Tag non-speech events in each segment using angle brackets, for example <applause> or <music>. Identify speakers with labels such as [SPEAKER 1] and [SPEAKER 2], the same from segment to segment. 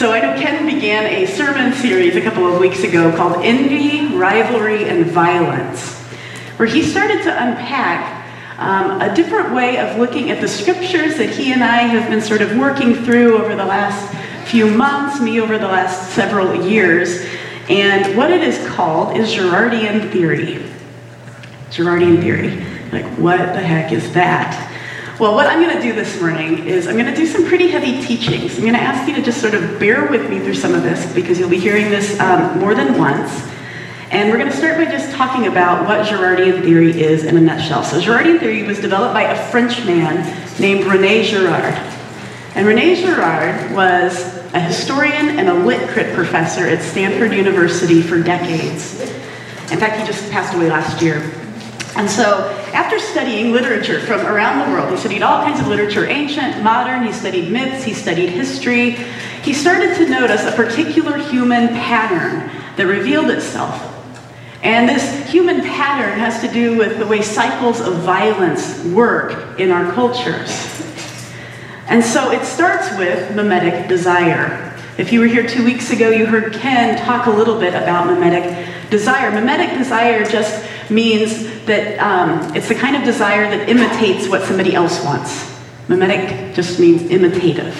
[SPEAKER 1] So I know Ken began a sermon series a couple of weeks ago called Envy, Rivalry, and Violence, where he started to unpack um, a different way of looking at the scriptures that he and I have been sort of working through over the last few months, me over the last several years. And what it is called is Girardian theory. Girardian theory. Like, what the heck is that? Well, what I'm going to do this morning is I'm going to do some pretty heavy teachings. I'm going to ask you to just sort of bear with me through some of this because you'll be hearing this um, more than once. And we're going to start by just talking about what Girardian theory is in a nutshell. So, Girardian theory was developed by a French man named Rene Girard. And Rene Girard was a historian and a lit crit professor at Stanford University for decades. In fact, he just passed away last year. And so, after studying literature from around the world, he studied all kinds of literature ancient, modern, he studied myths, he studied history. He started to notice a particular human pattern that revealed itself. And this human pattern has to do with the way cycles of violence work in our cultures. And so it starts with mimetic desire. If you were here two weeks ago, you heard Ken talk a little bit about mimetic desire. Mimetic desire just means that um, it's the kind of desire that imitates what somebody else wants. Mimetic just means imitative.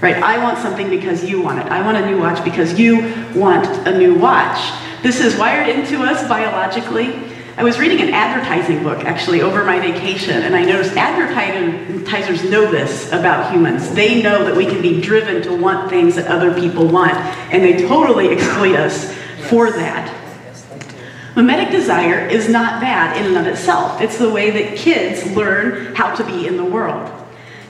[SPEAKER 1] Right? I want something because you want it. I want a new watch because you want a new watch. This is wired into us biologically. I was reading an advertising book actually over my vacation, and I noticed advertisers know this about humans. They know that we can be driven to want things that other people want, and they totally <laughs> exploit us for that. Mimetic desire is not bad in and of itself. It's the way that kids learn how to be in the world.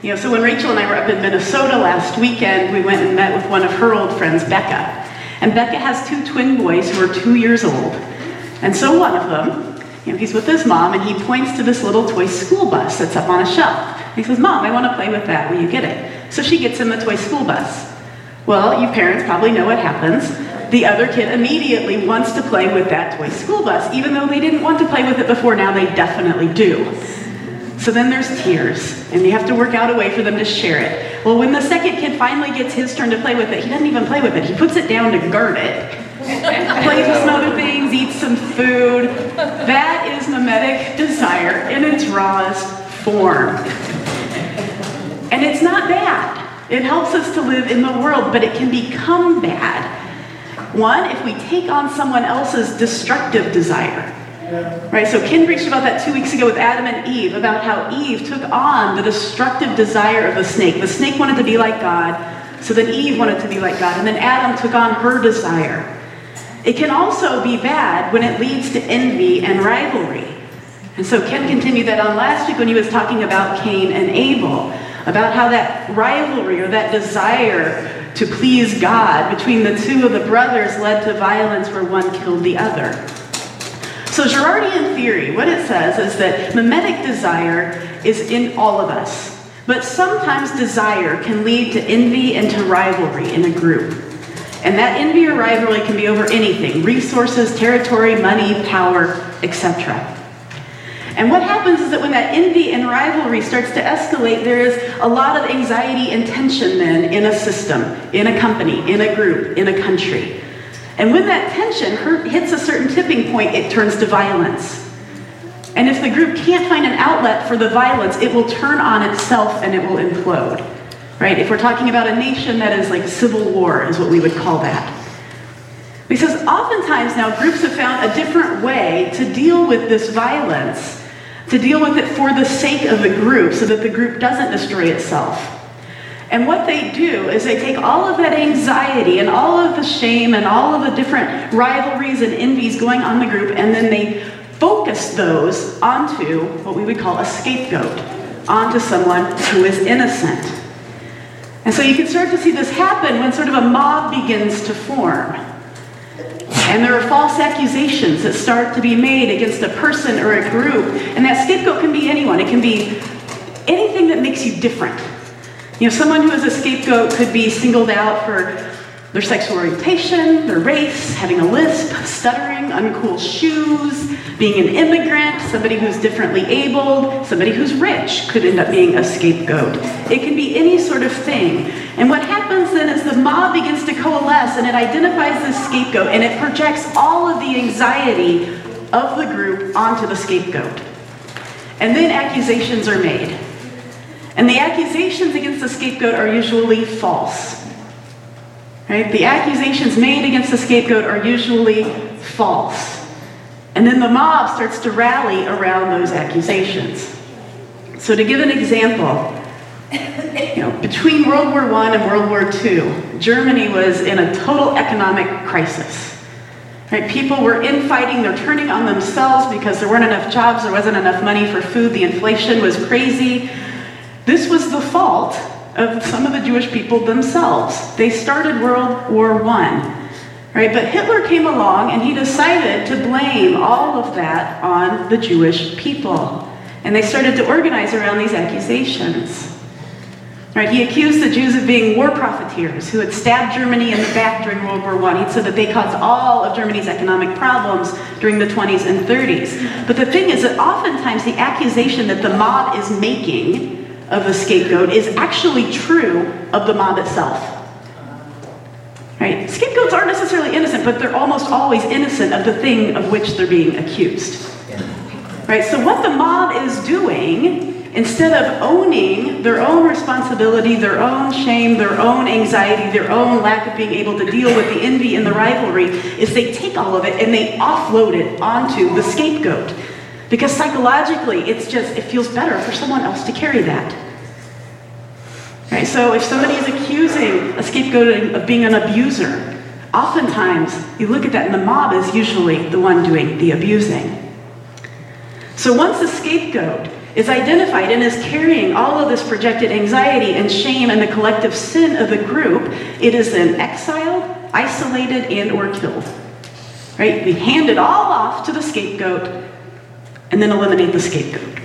[SPEAKER 1] You know, so when Rachel and I were up in Minnesota last weekend, we went and met with one of her old friends, Becca. And Becca has two twin boys who are two years old. And so one of them, you know, he's with his mom and he points to this little toy school bus that's up on a shelf. He says, Mom, I want to play with that. Will you get it? So she gets him the toy school bus. Well, you parents probably know what happens the other kid immediately wants to play with that toy school bus. Even though they didn't want to play with it before, now they definitely do. So then there's tears, and you have to work out a way for them to share it. Well, when the second kid finally gets his turn to play with it, he doesn't even play with it. He puts it down to guard it. Plays with some other things, eats some food. That is mimetic desire in its rawest form. And it's not bad. It helps us to live in the world, but it can become bad one, if we take on someone else's destructive desire. Right, so Ken preached about that two weeks ago with Adam and Eve, about how Eve took on the destructive desire of the snake. The snake wanted to be like God, so then Eve wanted to be like God, and then Adam took on her desire. It can also be bad when it leads to envy and rivalry. And so Ken continued that on last week when he was talking about Cain and Abel, about how that rivalry or that desire to please God between the two of the brothers led to violence where one killed the other. So, Girardian theory, what it says is that mimetic desire is in all of us. But sometimes desire can lead to envy and to rivalry in a group. And that envy or rivalry can be over anything resources, territory, money, power, etc. And what happens is that when that envy and rivalry starts to escalate, there is a lot of anxiety and tension then in a system, in a company, in a group, in a country. And when that tension hits a certain tipping point, it turns to violence. And if the group can't find an outlet for the violence, it will turn on itself and it will implode. Right? If we're talking about a nation that is like civil war, is what we would call that. Because oftentimes now groups have found a different way to deal with this violence to deal with it for the sake of the group so that the group doesn't destroy itself. And what they do is they take all of that anxiety and all of the shame and all of the different rivalries and envies going on the group, and then they focus those onto what we would call a scapegoat, onto someone who is innocent. And so you can start to see this happen when sort of a mob begins to form. And there are false accusations that start to be made against a person or a group. And that scapegoat can be anyone, it can be anything that makes you different. You know, someone who is a scapegoat could be singled out for their sexual orientation, their race, having a lisp, stuttering, uncool shoes, being an immigrant, somebody who's differently abled, somebody who's rich could end up being a scapegoat. It can be any sort of thing. And what happens then is the mob begins to coalesce and it identifies the scapegoat and it projects all of the anxiety of the group onto the scapegoat. And then accusations are made. And the accusations against the scapegoat are usually false. Right? The accusations made against the scapegoat are usually false. And then the mob starts to rally around those accusations. So, to give an example, you know, between World War I and World War II, Germany was in a total economic crisis. Right? People were infighting, they're turning on themselves because there weren't enough jobs, there wasn't enough money for food, the inflation was crazy. This was the fault of some of the Jewish people themselves. They started World War I. Right? But Hitler came along and he decided to blame all of that on the Jewish people. And they started to organize around these accusations. Right, he accused the Jews of being war profiteers who had stabbed Germany in the back during World War I. He said that they caused all of Germany's economic problems during the 20s and 30s. But the thing is that oftentimes the accusation that the mob is making of the scapegoat is actually true of the mob itself. Right? Scapegoats aren't necessarily innocent, but they're almost always innocent of the thing of which they're being accused. Right? So what the mob is doing instead of owning their own responsibility, their own shame, their own anxiety, their own lack of being able to deal with the envy and the rivalry, is they take all of it and they offload it onto the scapegoat. Because psychologically, it's just, it feels better for someone else to carry that. Right? So if somebody is accusing a scapegoat of being an abuser, oftentimes you look at that and the mob is usually the one doing the abusing. So once the scapegoat is identified and is carrying all of this projected anxiety and shame and the collective sin of the group, it is then exiled, isolated, and or killed. Right? We hand it all off to the scapegoat and then eliminate the scapegoat.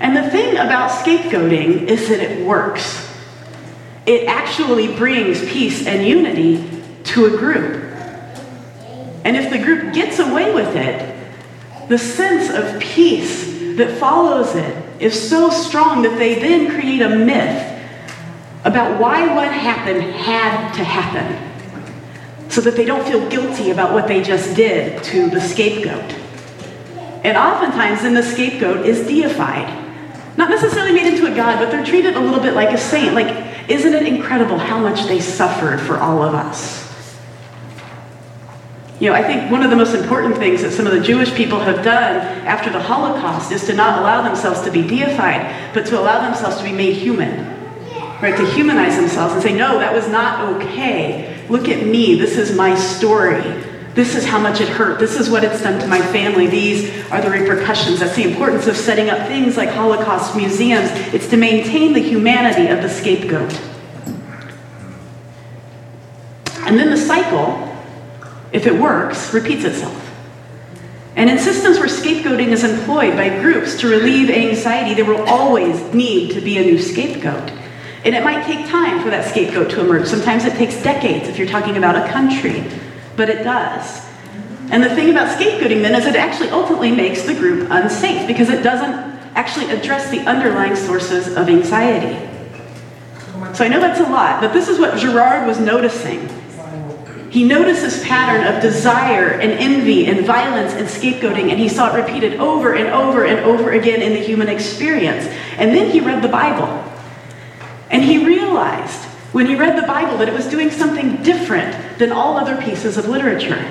[SPEAKER 1] And the thing about scapegoating is that it works. It actually brings peace and unity to a group. And if the group gets away with it, the sense of peace that follows it is so strong that they then create a myth about why what happened had to happen so that they don't feel guilty about what they just did to the scapegoat. And oftentimes, then the scapegoat is deified. Not necessarily made into a god, but they're treated a little bit like a saint. Like, isn't it incredible how much they suffered for all of us? You know, I think one of the most important things that some of the Jewish people have done after the Holocaust is to not allow themselves to be deified, but to allow themselves to be made human. Right? To humanize themselves and say, no, that was not okay. Look at me. This is my story. This is how much it hurt. This is what it's done to my family. These are the repercussions. That's the importance of setting up things like Holocaust museums. It's to maintain the humanity of the scapegoat. And then the cycle if it works, repeats itself. And in systems where scapegoating is employed by groups to relieve anxiety, there will always need to be a new scapegoat. And it might take time for that scapegoat to emerge. Sometimes it takes decades if you're talking about a country, but it does. And the thing about scapegoating then is it actually ultimately makes the group unsafe because it doesn't actually address the underlying sources of anxiety. So I know that's a lot, but this is what Girard was noticing he noticed this pattern of desire and envy and violence and scapegoating, and he saw it repeated over and over and over again in the human experience. And then he read the Bible. And he realized when he read the Bible that it was doing something different than all other pieces of literature.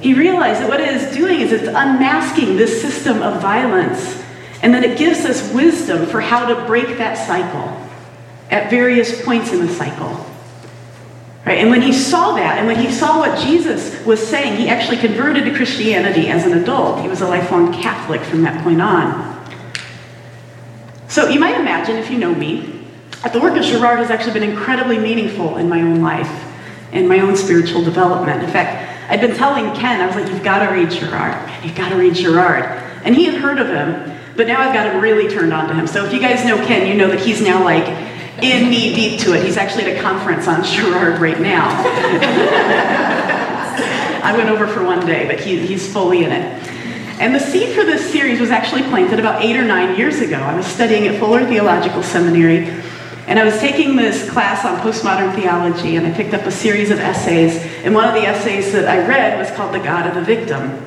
[SPEAKER 1] He realized that what it is doing is it's unmasking this system of violence, and that it gives us wisdom for how to break that cycle at various points in the cycle. Right? And when he saw that, and when he saw what Jesus was saying, he actually converted to Christianity as an adult. He was a lifelong Catholic from that point on. So you might imagine, if you know me, that the work of Girard has actually been incredibly meaningful in my own life and my own spiritual development. In fact, I'd been telling Ken, I was like, you've got to read Girard. You've got to read Girard. And he had heard of him, but now I've got him really turned on to him. So if you guys know Ken, you know that he's now like in knee deep to it. He's actually at a conference on <laughs> Girard right now. <laughs> I went over for one day, but he, he's fully in it. And the seed for this series was actually planted about eight or nine years ago. I was studying at Fuller Theological Seminary, and I was taking this class on postmodern theology, and I picked up a series of essays. And one of the essays that I read was called The God of the Victim.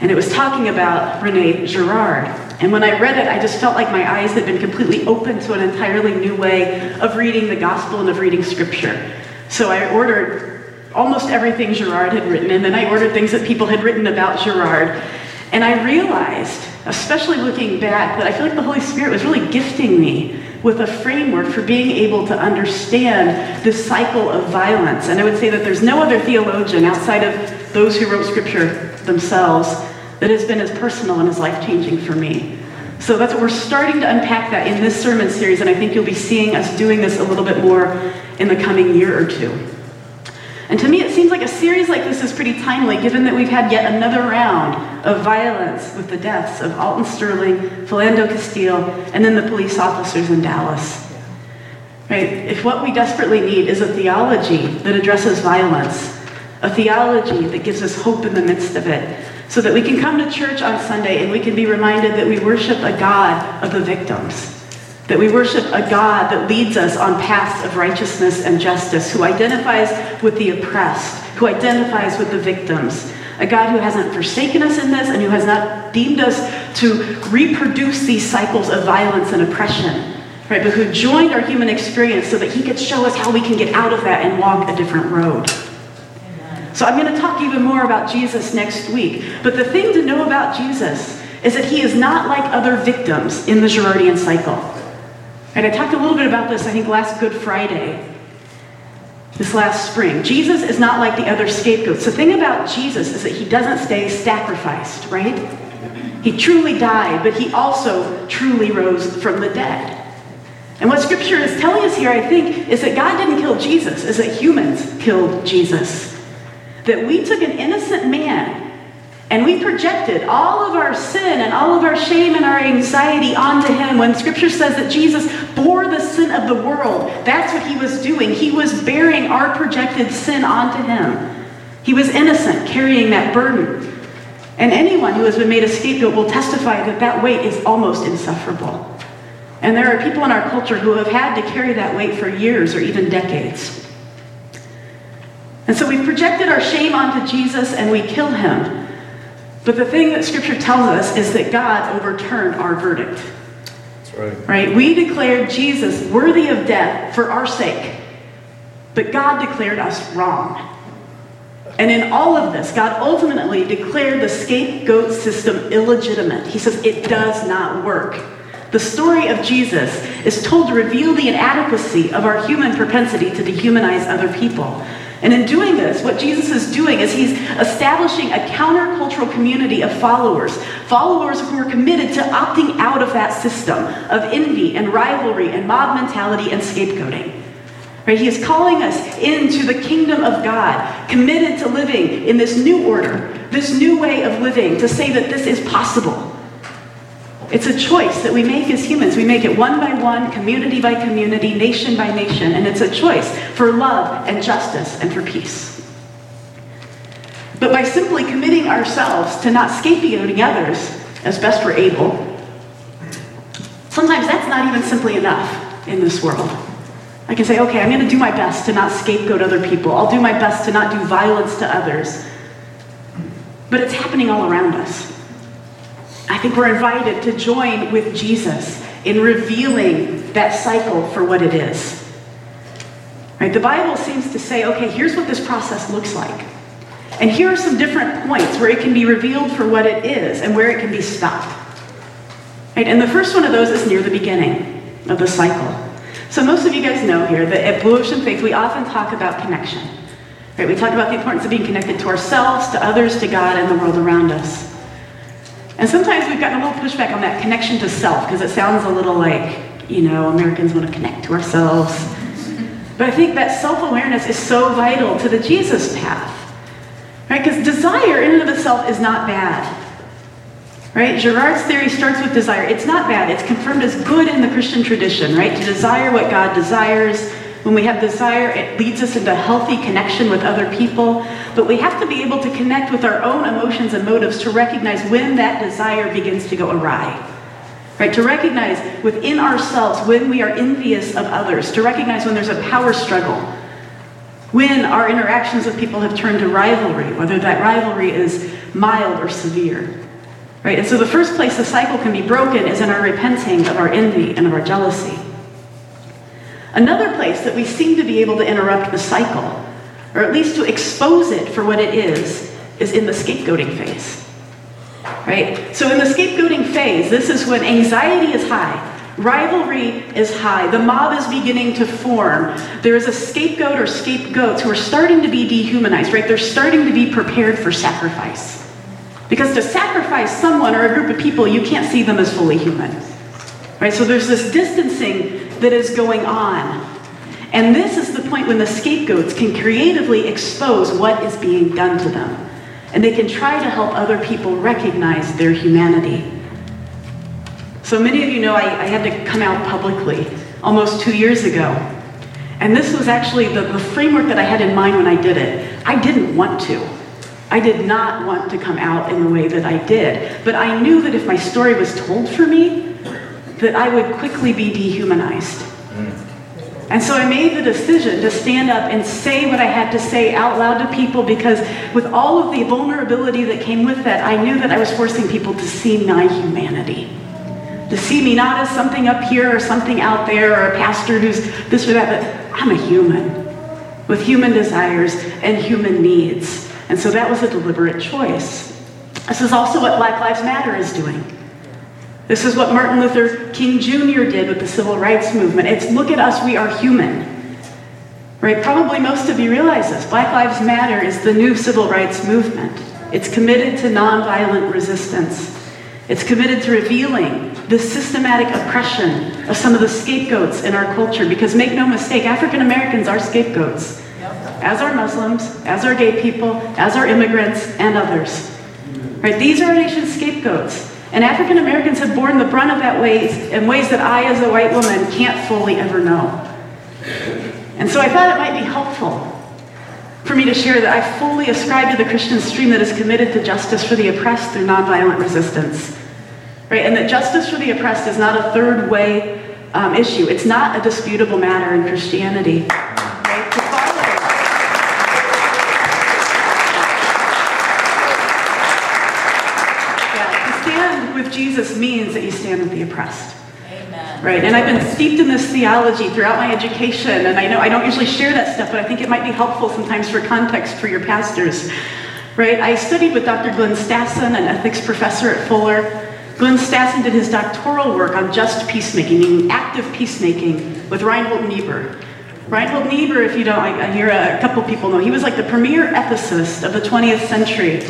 [SPEAKER 1] And it was talking about Rene Girard. And when I read it, I just felt like my eyes had been completely opened to an entirely new way of reading the gospel and of reading scripture. So I ordered almost everything Girard had written, and then I ordered things that people had written about Girard. And I realized, especially looking back, that I feel like the Holy Spirit was really gifting me with a framework for being able to understand this cycle of violence. And I would say that there's no other theologian outside of those who wrote scripture themselves that has been as personal and as life changing for me. So that's what we're starting to unpack that in this sermon series, and I think you'll be seeing us doing this a little bit more in the coming year or two. And to me, it like a series like this is pretty timely, given that we've had yet another round of violence with the deaths of Alton Sterling, Philando Castile, and then the police officers in Dallas. Right? If what we desperately need is a theology that addresses violence, a theology that gives us hope in the midst of it, so that we can come to church on Sunday and we can be reminded that we worship a God of the victims that we worship a God that leads us on paths of righteousness and justice, who identifies with the oppressed, who identifies with the victims. A God who hasn't forsaken us in this and who has not deemed us to reproduce these cycles of violence and oppression, right? But who joined our human experience so that he could show us how we can get out of that and walk a different road. So I'm going to talk even more about Jesus next week. But the thing to know about Jesus is that he is not like other victims in the Girardian cycle. And I talked a little bit about this, I think, last Good Friday, this last spring. Jesus is not like the other scapegoats. The thing about Jesus is that he doesn't stay sacrificed, right? He truly died, but he also truly rose from the dead. And what scripture is telling us here, I think, is that God didn't kill Jesus, is that humans killed Jesus. That we took an innocent man and we projected all of our sin and all of our shame and our anxiety onto him when scripture says that Jesus bore the sin of the world. That's what he was doing. He was bearing our projected sin onto him. He was innocent, carrying that burden. And anyone who has been made a scapegoat will testify that that weight is almost insufferable. And there are people in our culture who have had to carry that weight for years or even decades. And so we've projected our shame onto Jesus and we kill him. But the thing that Scripture tells us is that God overturned our verdict.
[SPEAKER 2] That's right.
[SPEAKER 1] Right? We declared Jesus worthy of death for our sake, but God declared us wrong. And in all of this, God ultimately declared the scapegoat system illegitimate. He says it does not work. The story of Jesus is told to reveal the inadequacy of our human propensity to dehumanize other people. And in doing this, what Jesus is doing is he's establishing a countercultural community of followers, followers who are committed to opting out of that system of envy and rivalry and mob mentality and scapegoating. Right? He is calling us into the kingdom of God, committed to living in this new order, this new way of living, to say that this is possible. It's a choice that we make as humans. We make it one by one, community by community, nation by nation, and it's a choice for love and justice and for peace. But by simply committing ourselves to not scapegoating others as best we're able, sometimes that's not even simply enough in this world. I can say, okay, I'm going to do my best to not scapegoat other people. I'll do my best to not do violence to others. But it's happening all around us. I think we're invited to join with Jesus in revealing that cycle for what it is. Right? The Bible seems to say, okay, here's what this process looks like. And here are some different points where it can be revealed for what it is and where it can be stopped. Right? And the first one of those is near the beginning of the cycle. So most of you guys know here that at Blue Ocean Faith, we often talk about connection. Right? We talk about the importance of being connected to ourselves, to others, to God, and the world around us. And sometimes we've gotten a little pushback on that connection to self because it sounds a little like, you know, Americans want to connect to ourselves. But I think that self awareness is so vital to the Jesus path. Right? Because desire in and of itself is not bad. Right? Girard's theory starts with desire. It's not bad. It's confirmed as good in the Christian tradition, right? To desire what God desires, when we have desire, it leads us into healthy connection with other people. But we have to be able to connect with our own emotions and motives to recognize when that desire begins to go awry. Right? To recognize within ourselves when we are envious of others, to recognize when there's a power struggle, when our interactions with people have turned to rivalry, whether that rivalry is mild or severe. Right? And so the first place the cycle can be broken is in our repenting of our envy and of our jealousy. Another place that we seem to be able to interrupt the cycle, or at least to expose it for what it is, is in the scapegoating phase. Right? So in the scapegoating phase, this is when anxiety is high, rivalry is high, the mob is beginning to form. There is a scapegoat or scapegoats who are starting to be dehumanized, right? They're starting to be prepared for sacrifice. Because to sacrifice someone or a group of people, you can't see them as fully human. Right? So there's this distancing that is going on. And this is the point when the scapegoats can creatively expose what is being done to them. And they can try to help other people recognize their humanity. So many of you know I, I had to come out publicly almost two years ago. And this was actually the, the framework that I had in mind when I did it. I didn't want to. I did not want to come out in the way that I did. But I knew that if my story was told for me, that I would quickly be dehumanized. And so I made the decision to stand up and say what I had to say out loud to people because, with all of the vulnerability that came with that, I knew that I was forcing people to see my humanity. To see me not as something up here or something out there or a pastor who's this or that, but I'm a human with human desires and human needs. And so that was a deliberate choice. This is also what Black Lives Matter is doing. This is what Martin Luther King Jr. did with the civil rights movement. It's look at us, we are human. Right? Probably most of you realize this. Black Lives Matter is the new civil rights movement. It's committed to nonviolent resistance. It's committed to revealing the systematic oppression of some of the scapegoats in our culture. Because make no mistake, African Americans are scapegoats, as are Muslims, as are gay people, as are immigrants, and others. Right? These are our nation's scapegoats. And African Americans have borne the brunt of that ways in ways that I, as a white woman, can't fully ever know. And so I thought it might be helpful for me to share that I fully ascribe to the Christian stream that is committed to justice for the oppressed through nonviolent resistance. Right? And that justice for the oppressed is not a third way um, issue. It's not a disputable matter in Christianity. Jesus means that you stand with the oppressed. Amen. Right, and I've been steeped in this theology throughout my education, and I know I don't usually share that stuff, but I think it might be helpful sometimes for context for your pastors. Right, I studied with Dr. Glenn Stassen, an ethics professor at Fuller. Glenn Stassen did his doctoral work on just peacemaking, meaning active peacemaking, with Reinhold Niebuhr. Reinhold Niebuhr, if you don't, I, I hear a couple people know, he was like the premier ethicist of the 20th century.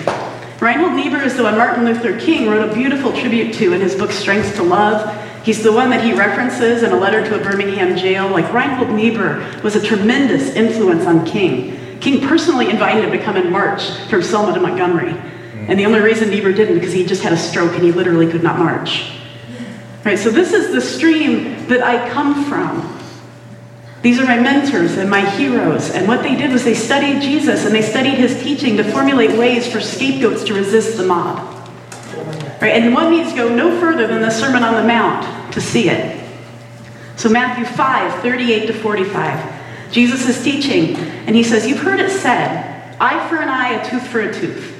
[SPEAKER 1] Reinhold Niebuhr is the one Martin Luther King wrote a beautiful tribute to in his book Strength to Love. He's the one that he references in a letter to a Birmingham jail. Like Reinhold Niebuhr was a tremendous influence on King. King personally invited him to come and march from Selma to Montgomery. And the only reason Niebuhr didn't because he just had a stroke and he literally could not march. Right, so this is the stream that I come from. These are my mentors and my heroes. And what they did was they studied Jesus and they studied his teaching to formulate ways for scapegoats to resist the mob. Right? And one needs to go no further than the Sermon on the Mount to see it. So, Matthew 5 38 to 45. Jesus is teaching, and he says, You've heard it said, eye for an eye, a tooth for a tooth.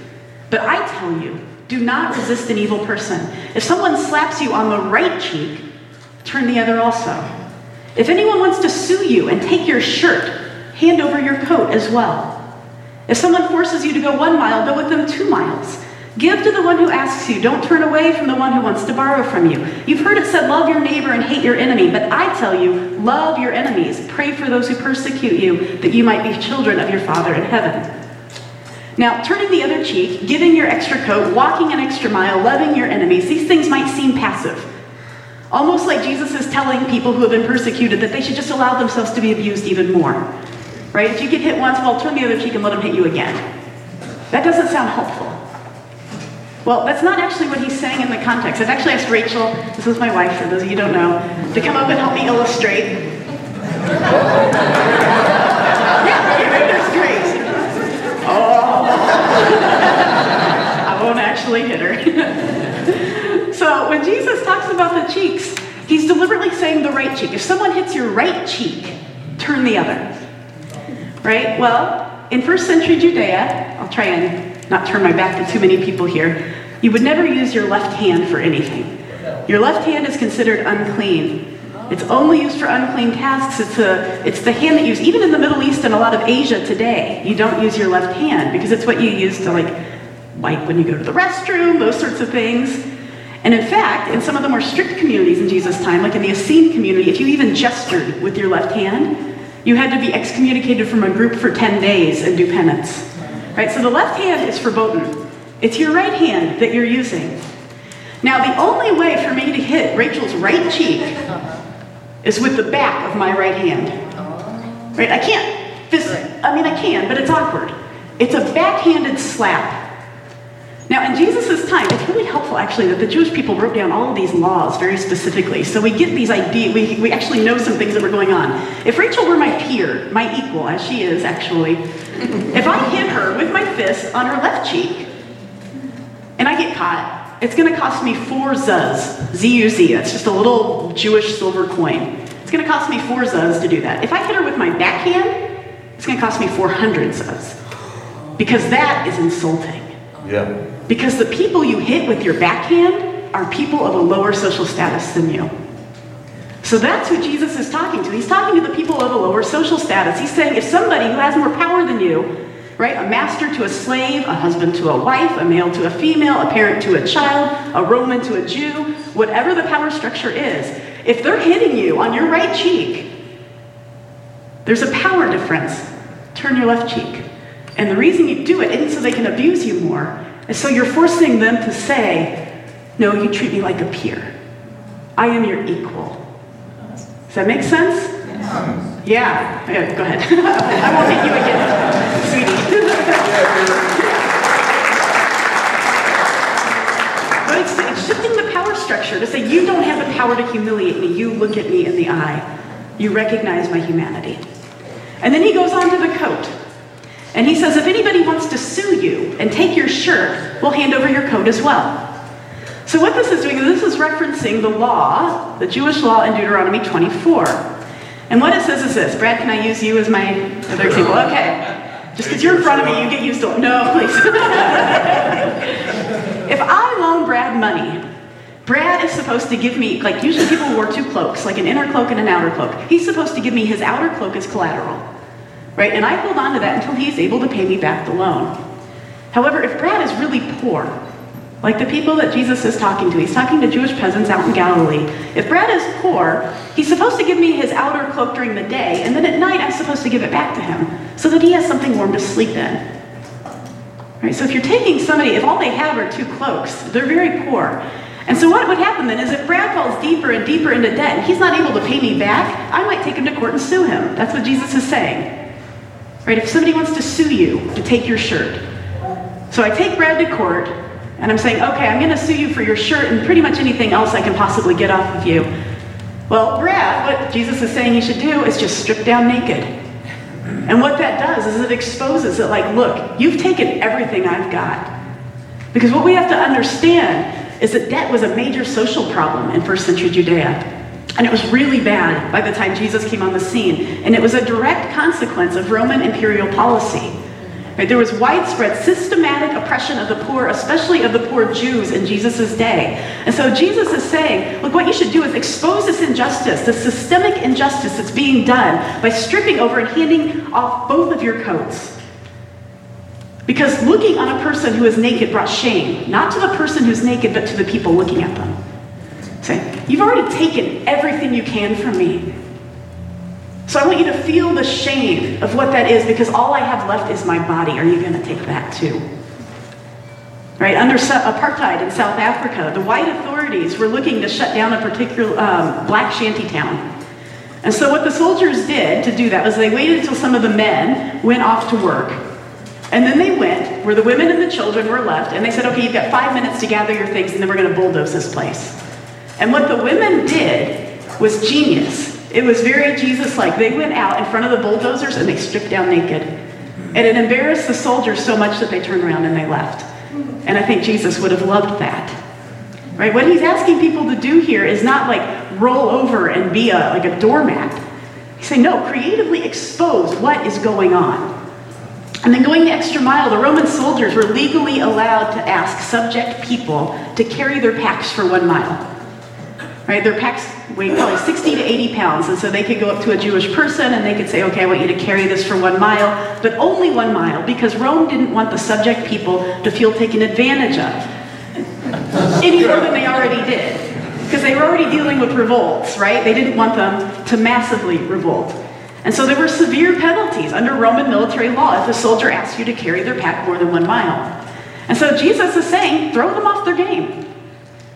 [SPEAKER 1] But I tell you, do not resist an evil person. If someone slaps you on the right cheek, turn the other also. If anyone wants to sue you and take your shirt, hand over your coat as well. If someone forces you to go one mile, go with them two miles. Give to the one who asks you. Don't turn away from the one who wants to borrow from you. You've heard it said, love your neighbor and hate your enemy. But I tell you, love your enemies. Pray for those who persecute you, that you might be children of your Father in heaven. Now, turning the other cheek, giving your extra coat, walking an extra mile, loving your enemies, these things might seem passive. Almost like Jesus is telling people who have been persecuted that they should just allow themselves to be abused even more. Right? If you get hit once, well, turn the other cheek and let them hit you again. That doesn't sound helpful. Well, that's not actually what he's saying in the context. I've actually asked Rachel, this is my wife for those of you who don't know, to come up and help me illustrate. <laughs> yeah, that's great. Oh. <laughs> I won't actually hit her. <laughs> When Jesus talks about the cheeks, he's deliberately saying the right cheek, If someone hits your right cheek, turn the other. Right? Well, in first century Judea, I'll try and not turn my back to too many people here, you would never use your left hand for anything. Your left hand is considered unclean. It's only used for unclean tasks. It's, a, it's the hand that you use, even in the Middle East and a lot of Asia today, you don't use your left hand because it's what you use to like wipe when you go to the restroom, those sorts of things. And in fact, in some of the more strict communities in Jesus' time, like in the Essene community, if you even gestured with your left hand, you had to be excommunicated from a group for 10 days and do penance. Right? So the left hand is verboten. It's your right hand that you're using. Now, the only way for me to hit Rachel's right cheek is with the back of my right hand. Right? I can't I mean, I can, but it's awkward. It's a backhanded slap. Now, in Jesus' time, it's really helpful actually that the Jewish people wrote down all of these laws very specifically. So we get these ideas, we, we actually know some things that were going on. If Rachel were my peer, my equal, as she is actually, if I hit her with my fist on her left cheek and I get caught, it's going to cost me four zuz. Z-U-Z. That's just a little Jewish silver coin. It's going to cost me four zuz to do that. If I hit her with my backhand, it's going to cost me 400 zuz. Because that is insulting.
[SPEAKER 2] Yeah.
[SPEAKER 1] Because the people you hit with your backhand are people of a lower social status than you. So that's who Jesus is talking to. He's talking to the people of a lower social status. He's saying if somebody who has more power than you right? A master to a slave, a husband to a wife, a male to a female, a parent to a child, a Roman to a Jew, whatever the power structure is. If they're hitting you on your right cheek, there's a power difference. Turn your left cheek. And the reason you do it isn't so they can abuse you more, is so you're forcing them to say, No, you treat me like a peer. I am your equal. Does that make sense? Yeah. yeah go ahead. <laughs> I won't hit you again, sweetie. <laughs> but it's, it's shifting the power structure to say, you don't have the power to humiliate me. You look at me in the eye. You recognize my humanity. And then he goes on to the coat. And he says, if anybody wants to sue you and take your shirt, we'll hand over your coat as well. So, what this is doing is this is referencing the law, the Jewish law in Deuteronomy 24. And what it says is this Brad, can I use you as my other example? Okay. Just because you're in front of me, you get used to it. No, please. <laughs> if I loan Brad money, Brad is supposed to give me, like usually people wore two cloaks, like an inner cloak and an outer cloak. He's supposed to give me his outer cloak as collateral. Right? And I hold on to that until he's able to pay me back the loan. However, if Brad is really poor, like the people that Jesus is talking to. He's talking to Jewish peasants out in Galilee. If Brad is poor, he's supposed to give me his outer cloak during the day, and then at night I'm supposed to give it back to him so that he has something warm to sleep in. Right? So if you're taking somebody, if all they have are two cloaks, they're very poor. And so what would happen then is if Brad falls deeper and deeper into debt and he's not able to pay me back, I might take him to court and sue him. That's what Jesus is saying. Right? If somebody wants to sue you to take your shirt. So I take Brad to court, and I'm saying, okay, I'm going to sue you for your shirt and pretty much anything else I can possibly get off of you. Well, Brad, what Jesus is saying you should do is just strip down naked. And what that does is it exposes it like, look, you've taken everything I've got. Because what we have to understand is that debt was a major social problem in first century Judea. And it was really bad by the time Jesus came on the scene. And it was a direct consequence of Roman imperial policy. Right? There was widespread systematic oppression of the poor, especially of the poor Jews in Jesus' day. And so Jesus is saying, look, what you should do is expose this injustice, this systemic injustice that's being done by stripping over and handing off both of your coats. Because looking on a person who is naked brought shame, not to the person who's naked, but to the people looking at them. You've already taken everything you can from me. So I want you to feel the shame of what that is because all I have left is my body. Are you going to take that too? Right, under apartheid in South Africa, the white authorities were looking to shut down a particular um, black shanty town. And so what the soldiers did to do that was they waited until some of the men went off to work. And then they went where the women and the children were left, and they said, okay, you've got five minutes to gather your things, and then we're going to bulldoze this place. And what the women did was genius. It was very Jesus like. They went out in front of the bulldozers and they stripped down naked. And it embarrassed the soldiers so much that they turned around and they left. And I think Jesus would have loved that. Right? What he's asking people to do here is not like roll over and be a, like a doormat. He's saying, no, creatively expose what is going on. And then going the extra mile, the Roman soldiers were legally allowed to ask subject people to carry their packs for one mile. Right? Their packs weighed probably 60 to 80 pounds, and so they could go up to a Jewish person and they could say, okay, I want you to carry this for one mile, but only one mile, because Rome didn't want the subject people to feel taken advantage of. Any more than they already did. Because they were already dealing with revolts, right? They didn't want them to massively revolt. And so there were severe penalties under Roman military law if a soldier asked you to carry their pack more than one mile. And so Jesus is saying, throw them off their game.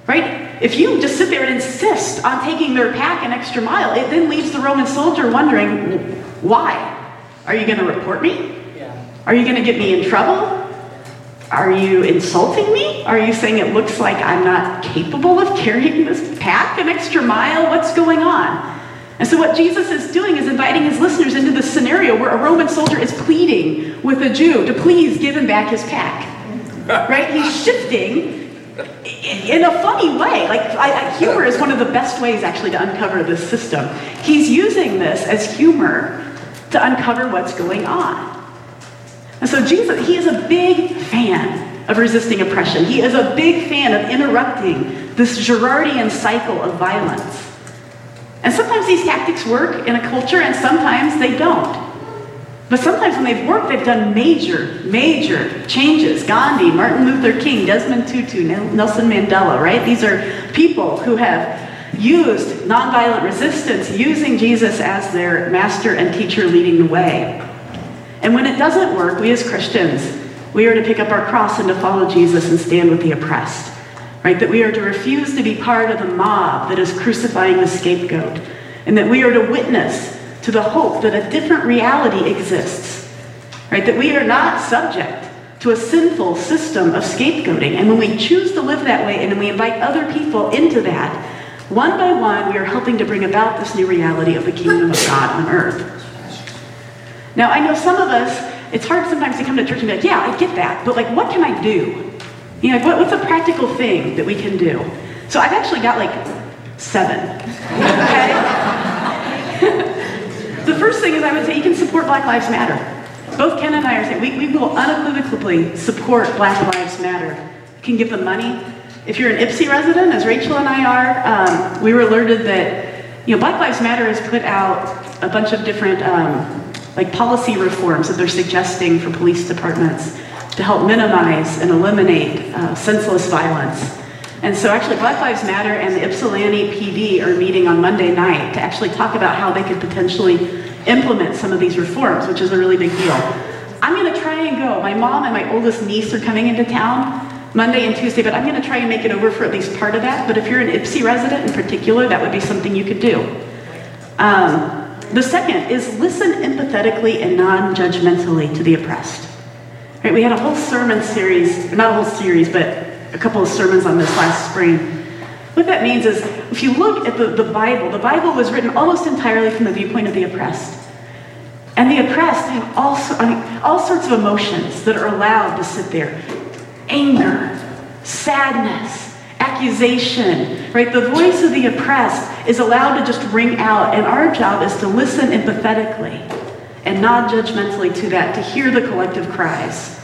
[SPEAKER 1] Right? If you just sit there and insist on taking their pack an extra mile, it then leaves the Roman soldier wondering, why? Are you going to report me? Yeah. Are you going to get me in trouble? Are you insulting me? Are you saying it looks like I'm not capable of carrying this pack an extra mile? What's going on? And so, what Jesus is doing is inviting his listeners into this scenario where a Roman soldier is pleading with a Jew to please give him back his pack. Right? He's shifting in a funny way. Like, I, humor is one of the best ways actually to uncover this system. He's using this as humor to uncover what's going on. And so Jesus, he is a big fan of resisting oppression. He is a big fan of interrupting this Girardian cycle of violence. And sometimes these tactics work in a culture and sometimes they don't. But sometimes when they've worked, they've done major, major changes. Gandhi, Martin Luther King, Desmond Tutu, Nelson Mandela, right? These are people who have used nonviolent resistance using Jesus as their master and teacher leading the way. And when it doesn't work, we as Christians, we are to pick up our cross and to follow Jesus and stand with the oppressed. Right? That we are to refuse to be part of the mob that is crucifying the scapegoat. And that we are to witness to the hope that a different reality exists. Right? That we are not subject to a sinful system of scapegoating. And when we choose to live that way and we invite other people into that, one by one, we are helping to bring about this new reality of the kingdom of God on earth. Now, I know some of us, it's hard sometimes to come to church and be like, yeah, I get that, but like, what can I do? You know, what, what's a practical thing that we can do? So I've actually got like seven. <laughs> Okay? The first thing is I would say you can support Black Lives Matter. Both Ken and I are saying we, we will unequivocally support Black Lives Matter. You can give them money. If you're an Ypsi resident, as Rachel and I are, um, we were alerted that you know Black Lives Matter has put out a bunch of different um, like policy reforms that they're suggesting for police departments to help minimize and eliminate uh, senseless violence. And so actually Black Lives Matter and the Ypsilanti PD are meeting on Monday night to actually talk about how they could potentially implement some of these reforms, which is a really big deal. I'm gonna try and go. My mom and my oldest niece are coming into town Monday and Tuesday, but I'm gonna try and make it over for at least part of that. But if you're an Ypsi resident in particular, that would be something you could do. Um, the second is listen empathetically and non judgmentally to the oppressed. Right, we had a whole sermon series, not a whole series, but a couple of sermons on this last spring. What that means is if you look at the, the Bible, the Bible was written almost entirely from the viewpoint of the oppressed. And the oppressed have all, I mean, all sorts of emotions that are allowed to sit there anger, sadness, accusation, right? The voice of the oppressed is allowed to just ring out, and our job is to listen empathetically and not judgmentally to that, to hear the collective cries.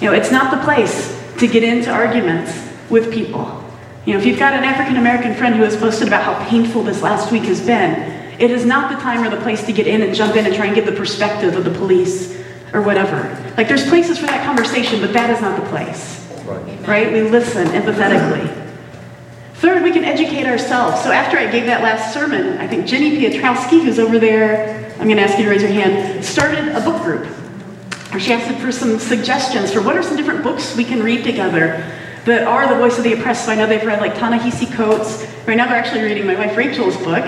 [SPEAKER 1] You know, it's not the place to get into arguments with people. You know, if you've got an African American friend who has posted about how painful this last week has been, it is not the time or the place to get in and jump in and try and get the perspective of the police or whatever. Like, there's places for that conversation, but that is not the place. Right. right? We listen empathetically. Third, we can educate ourselves. So after I gave that last sermon, I think Jenny Piotrowski, who's over there, I'm going to ask you to raise your hand, started a book group. She asked for some suggestions for what are some different books we can read together that are the voice of the oppressed. So I know they've read like Ta-Nehisi Coates. Right now they're actually reading my wife Rachel's book.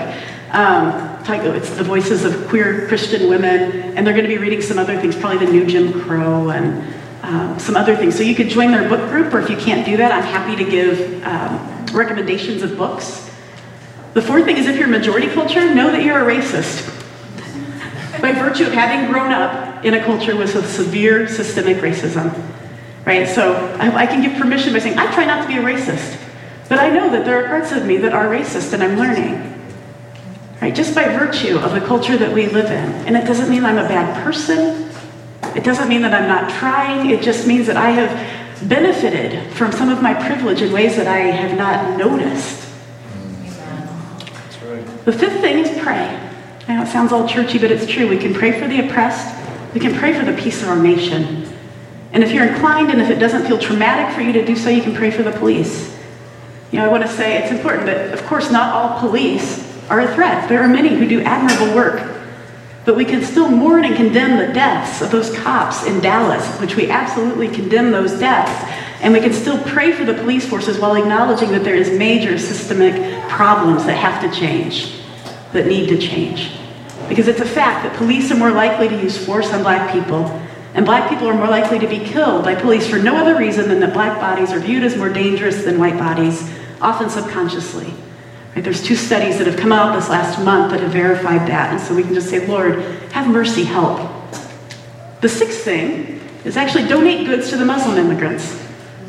[SPEAKER 1] Um, it's the voices of queer Christian women, and they're going to be reading some other things, probably the new Jim Crow and um, some other things. So you could join their book group, or if you can't do that, I'm happy to give um, recommendations of books. The fourth thing is if you're majority culture, know that you're a racist. By virtue of having grown up in a culture with a severe systemic racism. Right? So I, I can give permission by saying, I try not to be a racist. But I know that there are parts of me that are racist and I'm learning. right? Just by virtue of the culture that we live in. And it doesn't mean I'm a bad person. It doesn't mean that I'm not trying. It just means that I have benefited from some of my privilege in ways that I have not noticed. Right. The fifth thing is pray. I know it sounds all churchy, but it's true. We can pray for the oppressed. We can pray for the peace of our nation. And if you're inclined and if it doesn't feel traumatic for you to do so, you can pray for the police. You know, I want to say it's important that, of course, not all police are a threat. There are many who do admirable work. But we can still mourn and condemn the deaths of those cops in Dallas, which we absolutely condemn those deaths. And we can still pray for the police forces while acknowledging that there is major systemic problems that have to change, that need to change. Because it's a fact that police are more likely to use force on black people, and black people are more likely to be killed by police for no other reason than that black bodies are viewed as more dangerous than white bodies, often subconsciously. Right? There's two studies that have come out this last month that have verified that, and so we can just say, Lord, have mercy, help. The sixth thing is actually donate goods to the Muslim immigrants.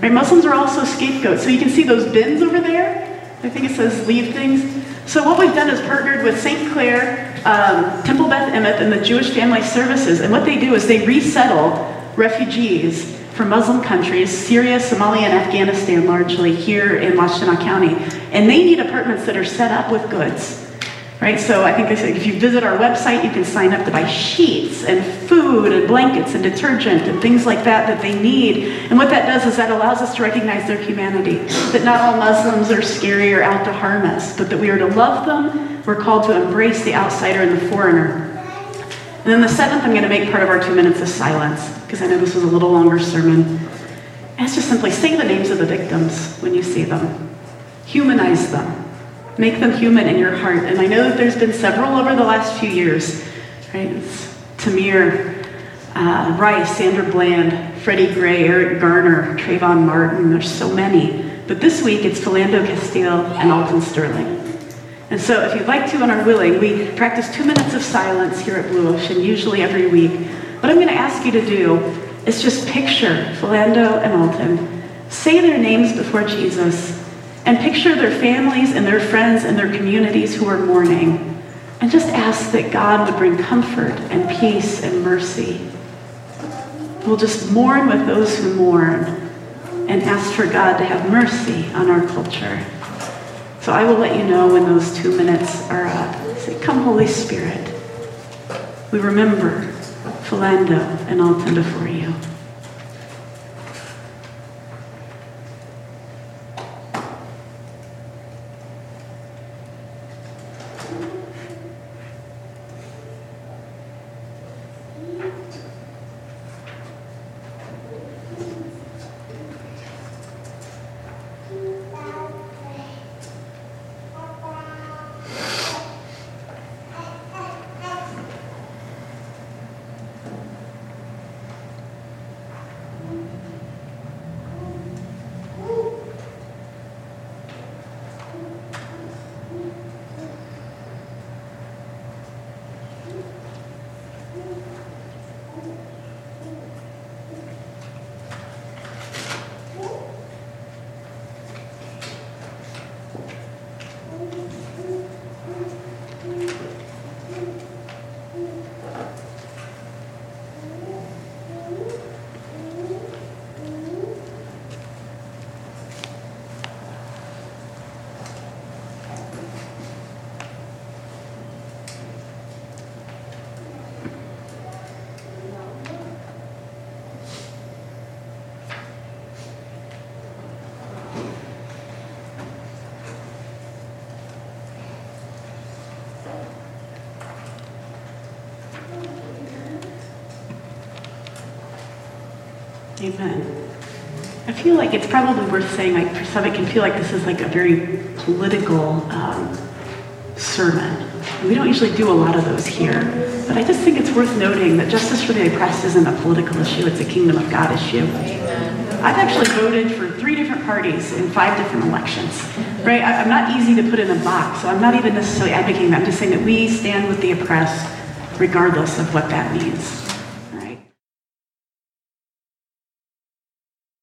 [SPEAKER 1] Right? Muslims are also scapegoats. So you can see those bins over there. I think it says leave things. So what we've done is partnered with St. Clare, um, Temple Beth Emeth, and the Jewish Family Services. And what they do is they resettle refugees from Muslim countries, Syria, Somalia, and Afghanistan largely, here in Washtenaw County. And they need apartments that are set up with goods. Right? So I think they said if you visit our website, you can sign up to buy sheets and food and blankets and detergent and things like that that they need. And what that does is that allows us to recognize their humanity. That not all Muslims are scary or out to harm us, but that we are to love them. We're called to embrace the outsider and the foreigner. And then the seventh, I'm going to make part of our two minutes of silence, because I know this was a little longer sermon. And it's just simply say the names of the victims when you see them. Humanize them. Make them human in your heart. And I know that there's been several over the last few years, right? It's Tamir, uh, Rice, Sandra Bland, Freddie Gray, Eric Garner, Trayvon Martin. There's so many. But this week it's Philando Castile and Alton Sterling. And so, if you'd like to and are willing, we practice two minutes of silence here at Blue Ocean, usually every week. What I'm going to ask you to do is just picture Philando and Alton, say their names before Jesus, and picture their families and their friends and their communities who are mourning. And just ask that God would bring comfort and peace and mercy. We'll just mourn with those who mourn and ask for God to have mercy on our culture. So I will let you know when those two minutes are up. Say, Come, Holy Spirit. We remember Philando and Alton before you. Amen. I feel like it's probably worth saying, like, for some, it can feel like this is like a very political um, sermon. We don't usually do a lot of those here, but I just think it's worth noting that justice for the oppressed isn't a political issue, it's a kingdom of God issue. I've actually voted for three different parties in five different elections, right? I'm not easy to put in a box, so I'm not even necessarily advocating that. I'm just saying that we stand with the oppressed regardless of what that means.